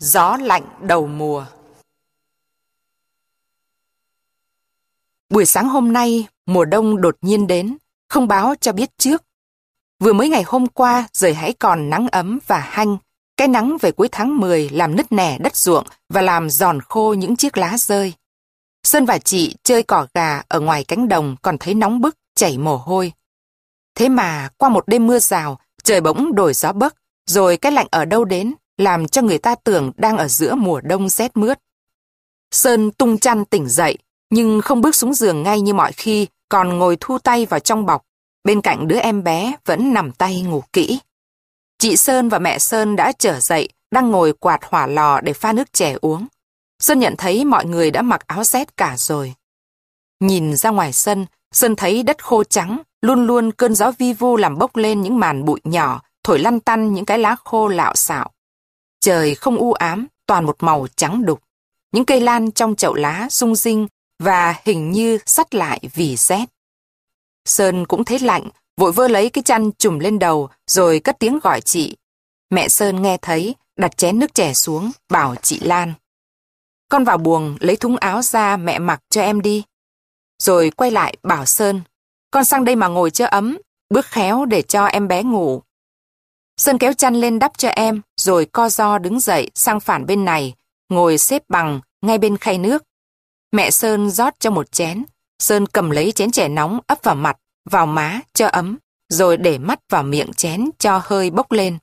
Gió lạnh đầu mùa Buổi sáng hôm nay, mùa đông đột nhiên đến, không báo cho biết trước. Vừa mới ngày hôm qua, trời hãy còn nắng ấm và hanh. Cái nắng về cuối tháng 10 làm nứt nẻ đất ruộng và làm giòn khô những chiếc lá rơi. Sơn và chị chơi cỏ gà ở ngoài cánh đồng còn thấy nóng bức, chảy mồ hôi. Thế mà qua một đêm mưa rào, trời bỗng đổi gió bấc, rồi cái lạnh ở đâu đến, làm cho người ta tưởng đang ở giữa mùa đông rét mướt. Sơn tung chăn tỉnh dậy, nhưng không bước xuống giường ngay như mọi khi, còn ngồi thu tay vào trong bọc. Bên cạnh đứa em bé vẫn nằm tay ngủ kỹ. Chị Sơn và mẹ Sơn đã trở dậy, đang ngồi quạt hỏa lò để pha nước chè uống. Sơn nhận thấy mọi người đã mặc áo rét cả rồi. Nhìn ra ngoài sân, Sơn thấy đất khô trắng, luôn luôn cơn gió vi vu làm bốc lên những màn bụi nhỏ, thổi lăn tăn những cái lá khô lạo xạo. Trời không u ám, toàn một màu trắng đục. Những cây lan trong chậu lá rung rinh và hình như sắt lại vì rét. Sơn cũng thấy lạnh, vội vơ lấy cái chăn trùm lên đầu rồi cất tiếng gọi chị. Mẹ Sơn nghe thấy, đặt chén nước chè xuống, bảo chị Lan. Con vào buồng lấy thúng áo ra mẹ mặc cho em đi. Rồi quay lại bảo Sơn, con sang đây mà ngồi cho ấm, bước khéo để cho em bé ngủ. Sơn kéo chăn lên đắp cho em, rồi co do đứng dậy sang phản bên này, ngồi xếp bằng ngay bên khay nước. Mẹ Sơn rót cho một chén, Sơn cầm lấy chén chè nóng ấp vào mặt, vào má cho ấm, rồi để mắt vào miệng chén cho hơi bốc lên.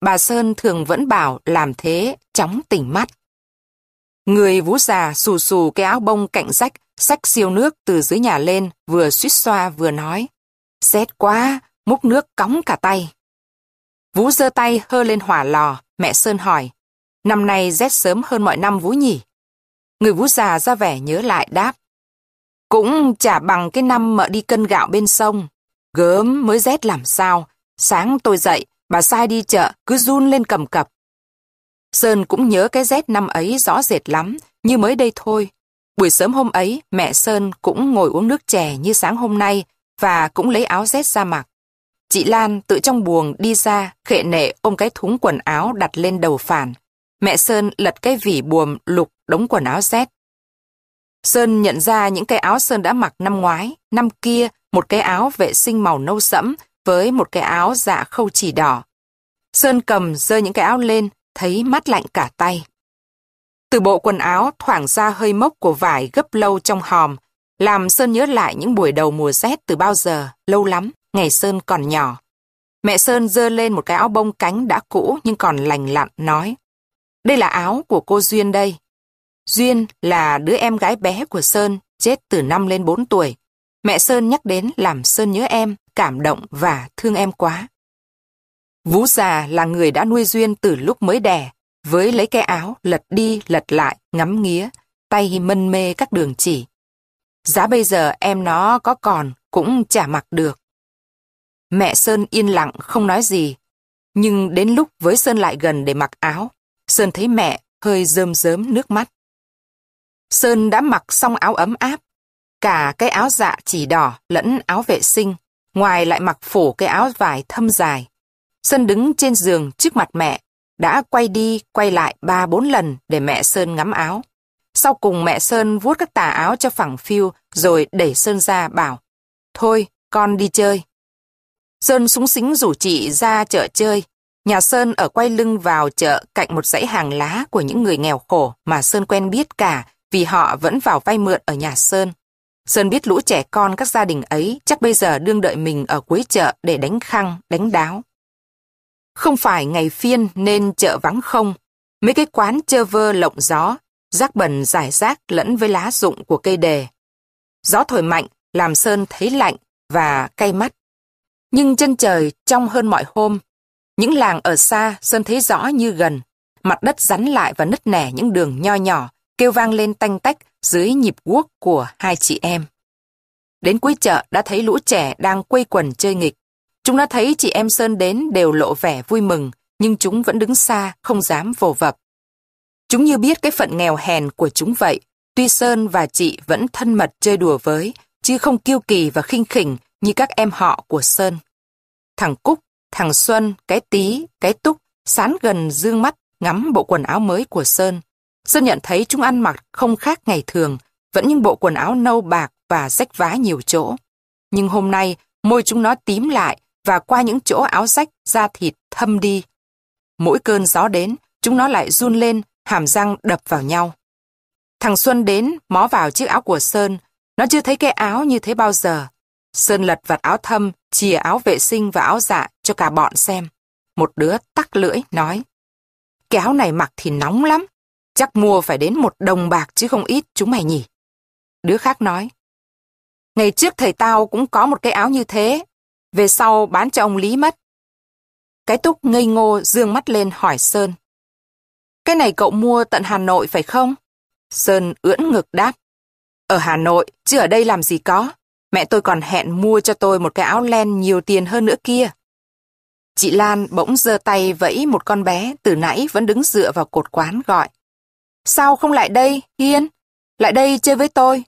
Bà Sơn thường vẫn bảo làm thế chóng tỉnh mắt. Người vú già xù xù cái áo bông cạnh rách, sách siêu nước từ dưới nhà lên, vừa suýt xoa vừa nói. Rét quá, múc nước cóng cả tay vũ giơ tay hơ lên hỏa lò, mẹ Sơn hỏi. Năm nay rét sớm hơn mọi năm vũ nhỉ? Người vũ già ra vẻ nhớ lại đáp. Cũng chả bằng cái năm mợ đi cân gạo bên sông. Gớm mới rét làm sao. Sáng tôi dậy, bà sai đi chợ, cứ run lên cầm cập. Sơn cũng nhớ cái rét năm ấy rõ rệt lắm, như mới đây thôi. Buổi sớm hôm ấy, mẹ Sơn cũng ngồi uống nước chè như sáng hôm nay và cũng lấy áo rét ra mặc. Chị Lan tự trong buồng đi ra, khệ nệ ôm cái thúng quần áo đặt lên đầu phản. Mẹ Sơn lật cái vỉ buồm lục đống quần áo rét. Sơn nhận ra những cái áo Sơn đã mặc năm ngoái, năm kia, một cái áo vệ sinh màu nâu sẫm với một cái áo dạ khâu chỉ đỏ. Sơn cầm rơi những cái áo lên, thấy mát lạnh cả tay. Từ bộ quần áo thoảng ra hơi mốc của vải gấp lâu trong hòm, làm Sơn nhớ lại những buổi đầu mùa rét từ bao giờ, lâu lắm, ngày Sơn còn nhỏ. Mẹ Sơn dơ lên một cái áo bông cánh đã cũ nhưng còn lành lặn, nói. Đây là áo của cô Duyên đây. Duyên là đứa em gái bé của Sơn, chết từ năm lên 4 tuổi. Mẹ Sơn nhắc đến làm Sơn nhớ em, cảm động và thương em quá. Vũ già là người đã nuôi Duyên từ lúc mới đẻ, với lấy cái áo lật đi lật lại, ngắm nghía, tay mân mê các đường chỉ. Giá bây giờ em nó có còn cũng chả mặc được. Mẹ Sơn yên lặng không nói gì, nhưng đến lúc với Sơn lại gần để mặc áo, Sơn thấy mẹ hơi rơm rớm nước mắt. Sơn đã mặc xong áo ấm áp, cả cái áo dạ chỉ đỏ lẫn áo vệ sinh, ngoài lại mặc phủ cái áo vải thâm dài. Sơn đứng trên giường trước mặt mẹ, đã quay đi quay lại ba bốn lần để mẹ Sơn ngắm áo. Sau cùng mẹ Sơn vuốt các tà áo cho phẳng phiu rồi đẩy Sơn ra bảo Thôi, con đi chơi. Sơn súng xính rủ chị ra chợ chơi. Nhà Sơn ở quay lưng vào chợ cạnh một dãy hàng lá của những người nghèo khổ mà Sơn quen biết cả vì họ vẫn vào vay mượn ở nhà Sơn. Sơn biết lũ trẻ con các gia đình ấy chắc bây giờ đương đợi mình ở cuối chợ để đánh khăng, đánh đáo. Không phải ngày phiên nên chợ vắng không. Mấy cái quán chơ vơ lộng gió, rác bẩn rải rác lẫn với lá rụng của cây đề. Gió thổi mạnh làm Sơn thấy lạnh và cay mắt. Nhưng chân trời trong hơn mọi hôm. Những làng ở xa Sơn thấy rõ như gần. Mặt đất rắn lại và nứt nẻ những đường nho nhỏ, kêu vang lên tanh tách dưới nhịp guốc của hai chị em. Đến cuối chợ đã thấy lũ trẻ đang quây quần chơi nghịch. Chúng đã thấy chị em Sơn đến đều lộ vẻ vui mừng, nhưng chúng vẫn đứng xa, không dám vồ vập. Chúng như biết cái phận nghèo hèn của chúng vậy, tuy Sơn và chị vẫn thân mật chơi đùa với, chứ không kiêu kỳ và khinh khỉnh như các em họ của Sơn. Thằng Cúc, thằng Xuân, cái Tí, cái Túc, sán gần dương mắt ngắm bộ quần áo mới của Sơn. Sơn nhận thấy chúng ăn mặc không khác ngày thường, vẫn những bộ quần áo nâu bạc và rách vá nhiều chỗ. Nhưng hôm nay, môi chúng nó tím lại và qua những chỗ áo rách, da thịt thâm đi. Mỗi cơn gió đến, chúng nó lại run lên, hàm răng đập vào nhau. Thằng Xuân đến, mó vào chiếc áo của Sơn. Nó chưa thấy cái áo như thế bao giờ. Sơn lật vặt áo thâm, chìa áo vệ sinh và áo dạ cho cả bọn xem. Một đứa tắc lưỡi, nói. Cái áo này mặc thì nóng lắm. Chắc mua phải đến một đồng bạc chứ không ít chúng mày nhỉ. Đứa khác nói. Ngày trước thầy tao cũng có một cái áo như thế. Về sau bán cho ông Lý mất. Cái túc ngây ngô dương mắt lên hỏi Sơn. Cái này cậu mua tận Hà Nội phải không? Sơn ưỡn ngực đáp. Ở Hà Nội, chứ ở đây làm gì có. Mẹ tôi còn hẹn mua cho tôi một cái áo len nhiều tiền hơn nữa kia. Chị Lan bỗng giơ tay vẫy một con bé từ nãy vẫn đứng dựa vào cột quán gọi. Sao không lại đây, Hiên? Lại đây chơi với tôi.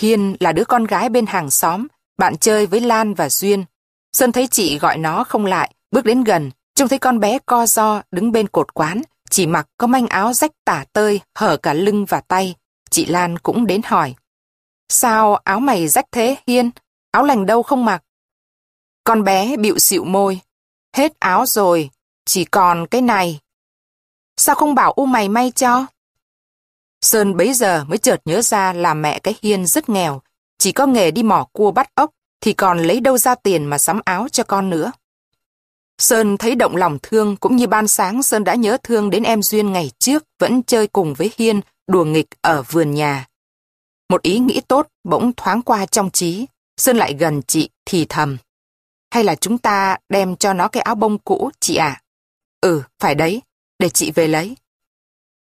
Hiên là đứa con gái bên hàng xóm, bạn chơi với Lan và Duyên. Sơn thấy chị gọi nó không lại, bước đến gần, trông thấy con bé co do đứng bên cột quán, chỉ mặc có manh áo rách tả tơi, hở cả lưng và tay. Chị Lan cũng đến hỏi. Sao áo mày rách thế, Hiên? Áo lành đâu không mặc? Con bé bịu xịu môi. Hết áo rồi, chỉ còn cái này. Sao không bảo u mày may cho? Sơn bấy giờ mới chợt nhớ ra là mẹ cái Hiên rất nghèo, chỉ có nghề đi mỏ cua bắt ốc thì còn lấy đâu ra tiền mà sắm áo cho con nữa. Sơn thấy động lòng thương cũng như ban sáng Sơn đã nhớ thương đến em Duyên ngày trước vẫn chơi cùng với Hiên đùa nghịch ở vườn nhà. Một ý nghĩ tốt bỗng thoáng qua trong trí, Sơn lại gần chị thì thầm. Hay là chúng ta đem cho nó cái áo bông cũ, chị ạ? Ừ, phải đấy, để chị về lấy.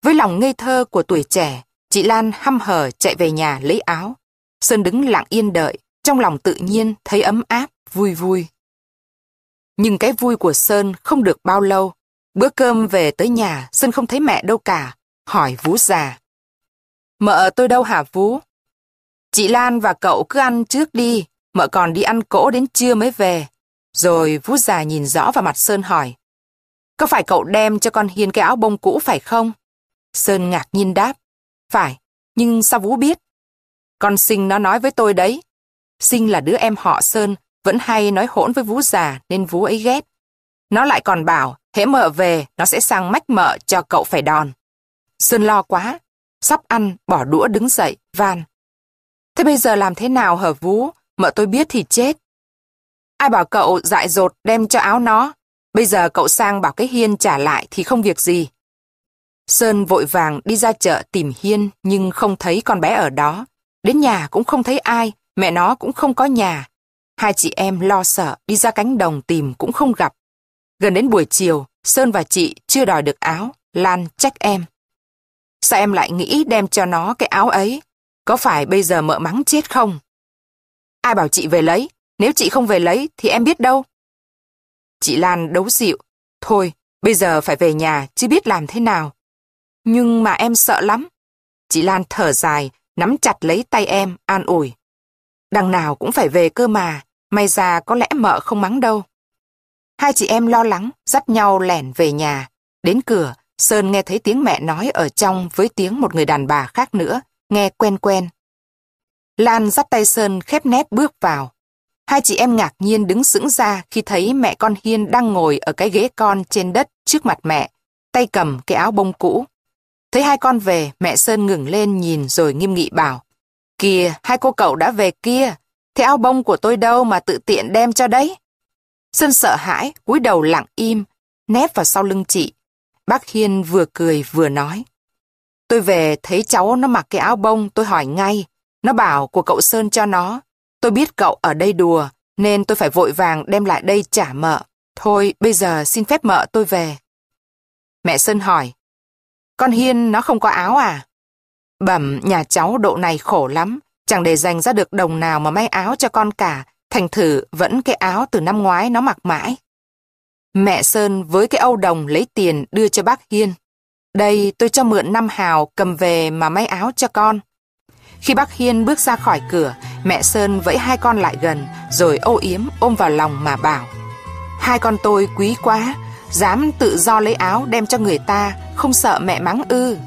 Với lòng ngây thơ của tuổi trẻ, chị Lan hăm hở chạy về nhà lấy áo. Sơn đứng lặng yên đợi, trong lòng tự nhiên thấy ấm áp, vui vui. Nhưng cái vui của Sơn không được bao lâu. Bữa cơm về tới nhà, Sơn không thấy mẹ đâu cả, hỏi Vú già. Mợ tôi đâu hả Vú? Chị Lan và cậu cứ ăn trước đi, mợ còn đi ăn cỗ đến trưa mới về. Rồi Vú già nhìn rõ vào mặt Sơn hỏi. Có phải cậu đem cho con Hiên cái áo bông cũ phải không? Sơn ngạc nhiên đáp. Phải, nhưng sao Vú biết? Con Sinh nó nói với tôi đấy. Sinh là đứa em họ Sơn, vẫn hay nói hỗn với Vú già nên Vú ấy ghét. Nó lại còn bảo, hễ mợ về, nó sẽ sang mách mợ cho cậu phải đòn. Sơn lo quá, sắp ăn, bỏ đũa đứng dậy, van. Thế bây giờ làm thế nào hở Vú? Mợ tôi biết thì chết. Ai bảo cậu dại dột đem cho áo nó? Bây giờ cậu sang bảo cái Hiên trả lại thì không việc gì. Sơn vội vàng đi ra chợ tìm Hiên nhưng không thấy con bé ở đó. Đến nhà cũng không thấy ai, mẹ nó cũng không có nhà. Hai chị em lo sợ đi ra cánh đồng tìm cũng không gặp. Gần đến buổi chiều, Sơn và chị chưa đòi được áo, Lan trách em. Sao em lại nghĩ đem cho nó cái áo ấy? Có phải bây giờ mợ mắng chết không? Ai bảo chị về lấy? Nếu chị không về lấy thì em biết đâu. Chị Lan đấu dịu. Thôi, bây giờ phải về nhà chứ biết làm thế nào. Nhưng mà em sợ lắm. Chị Lan thở dài, nắm chặt lấy tay em, an ủi. Đằng nào cũng phải về cơ mà, may ra có lẽ mợ không mắng đâu. Hai chị em lo lắng, dắt nhau lẻn về nhà. Đến cửa, Sơn nghe thấy tiếng mẹ nói ở trong với tiếng một người đàn bà khác nữa, nghe quen quen. Lan dắt tay Sơn khép nét bước vào. Hai chị em ngạc nhiên đứng sững ra khi thấy mẹ con Hiên đang ngồi ở cái ghế con trên đất trước mặt mẹ, tay cầm cái áo bông cũ. Thấy hai con về, mẹ Sơn ngừng lên nhìn rồi nghiêm nghị bảo. Kìa, hai cô cậu đã về kia. Thế áo bông của tôi đâu mà tự tiện đem cho đấy? Sơn sợ hãi, cúi đầu lặng im, nép vào sau lưng chị. Bác Hiên vừa cười vừa nói. Tôi về thấy cháu nó mặc cái áo bông, tôi hỏi ngay. Nó bảo của cậu Sơn cho nó. Tôi biết cậu ở đây đùa, nên tôi phải vội vàng đem lại đây trả mợ. Thôi, bây giờ xin phép mợ tôi về. Mẹ Sơn hỏi. Con Hiên nó không có áo à? Bẩm, nhà cháu độ này khổ lắm. Chẳng để dành ra được đồng nào mà may áo cho con cả. Thành thử vẫn cái áo từ năm ngoái nó mặc mãi. Mẹ Sơn với cái âu đồng lấy tiền đưa cho bác Hiên. Đây tôi cho mượn năm hào cầm về mà may áo cho con. Khi bác Hiên bước ra khỏi cửa, mẹ Sơn vẫy hai con lại gần, rồi ô yếm ôm vào lòng mà bảo. Hai con tôi quý quá, Dám tự do lấy áo đem cho người ta, không sợ mẹ mắng ư.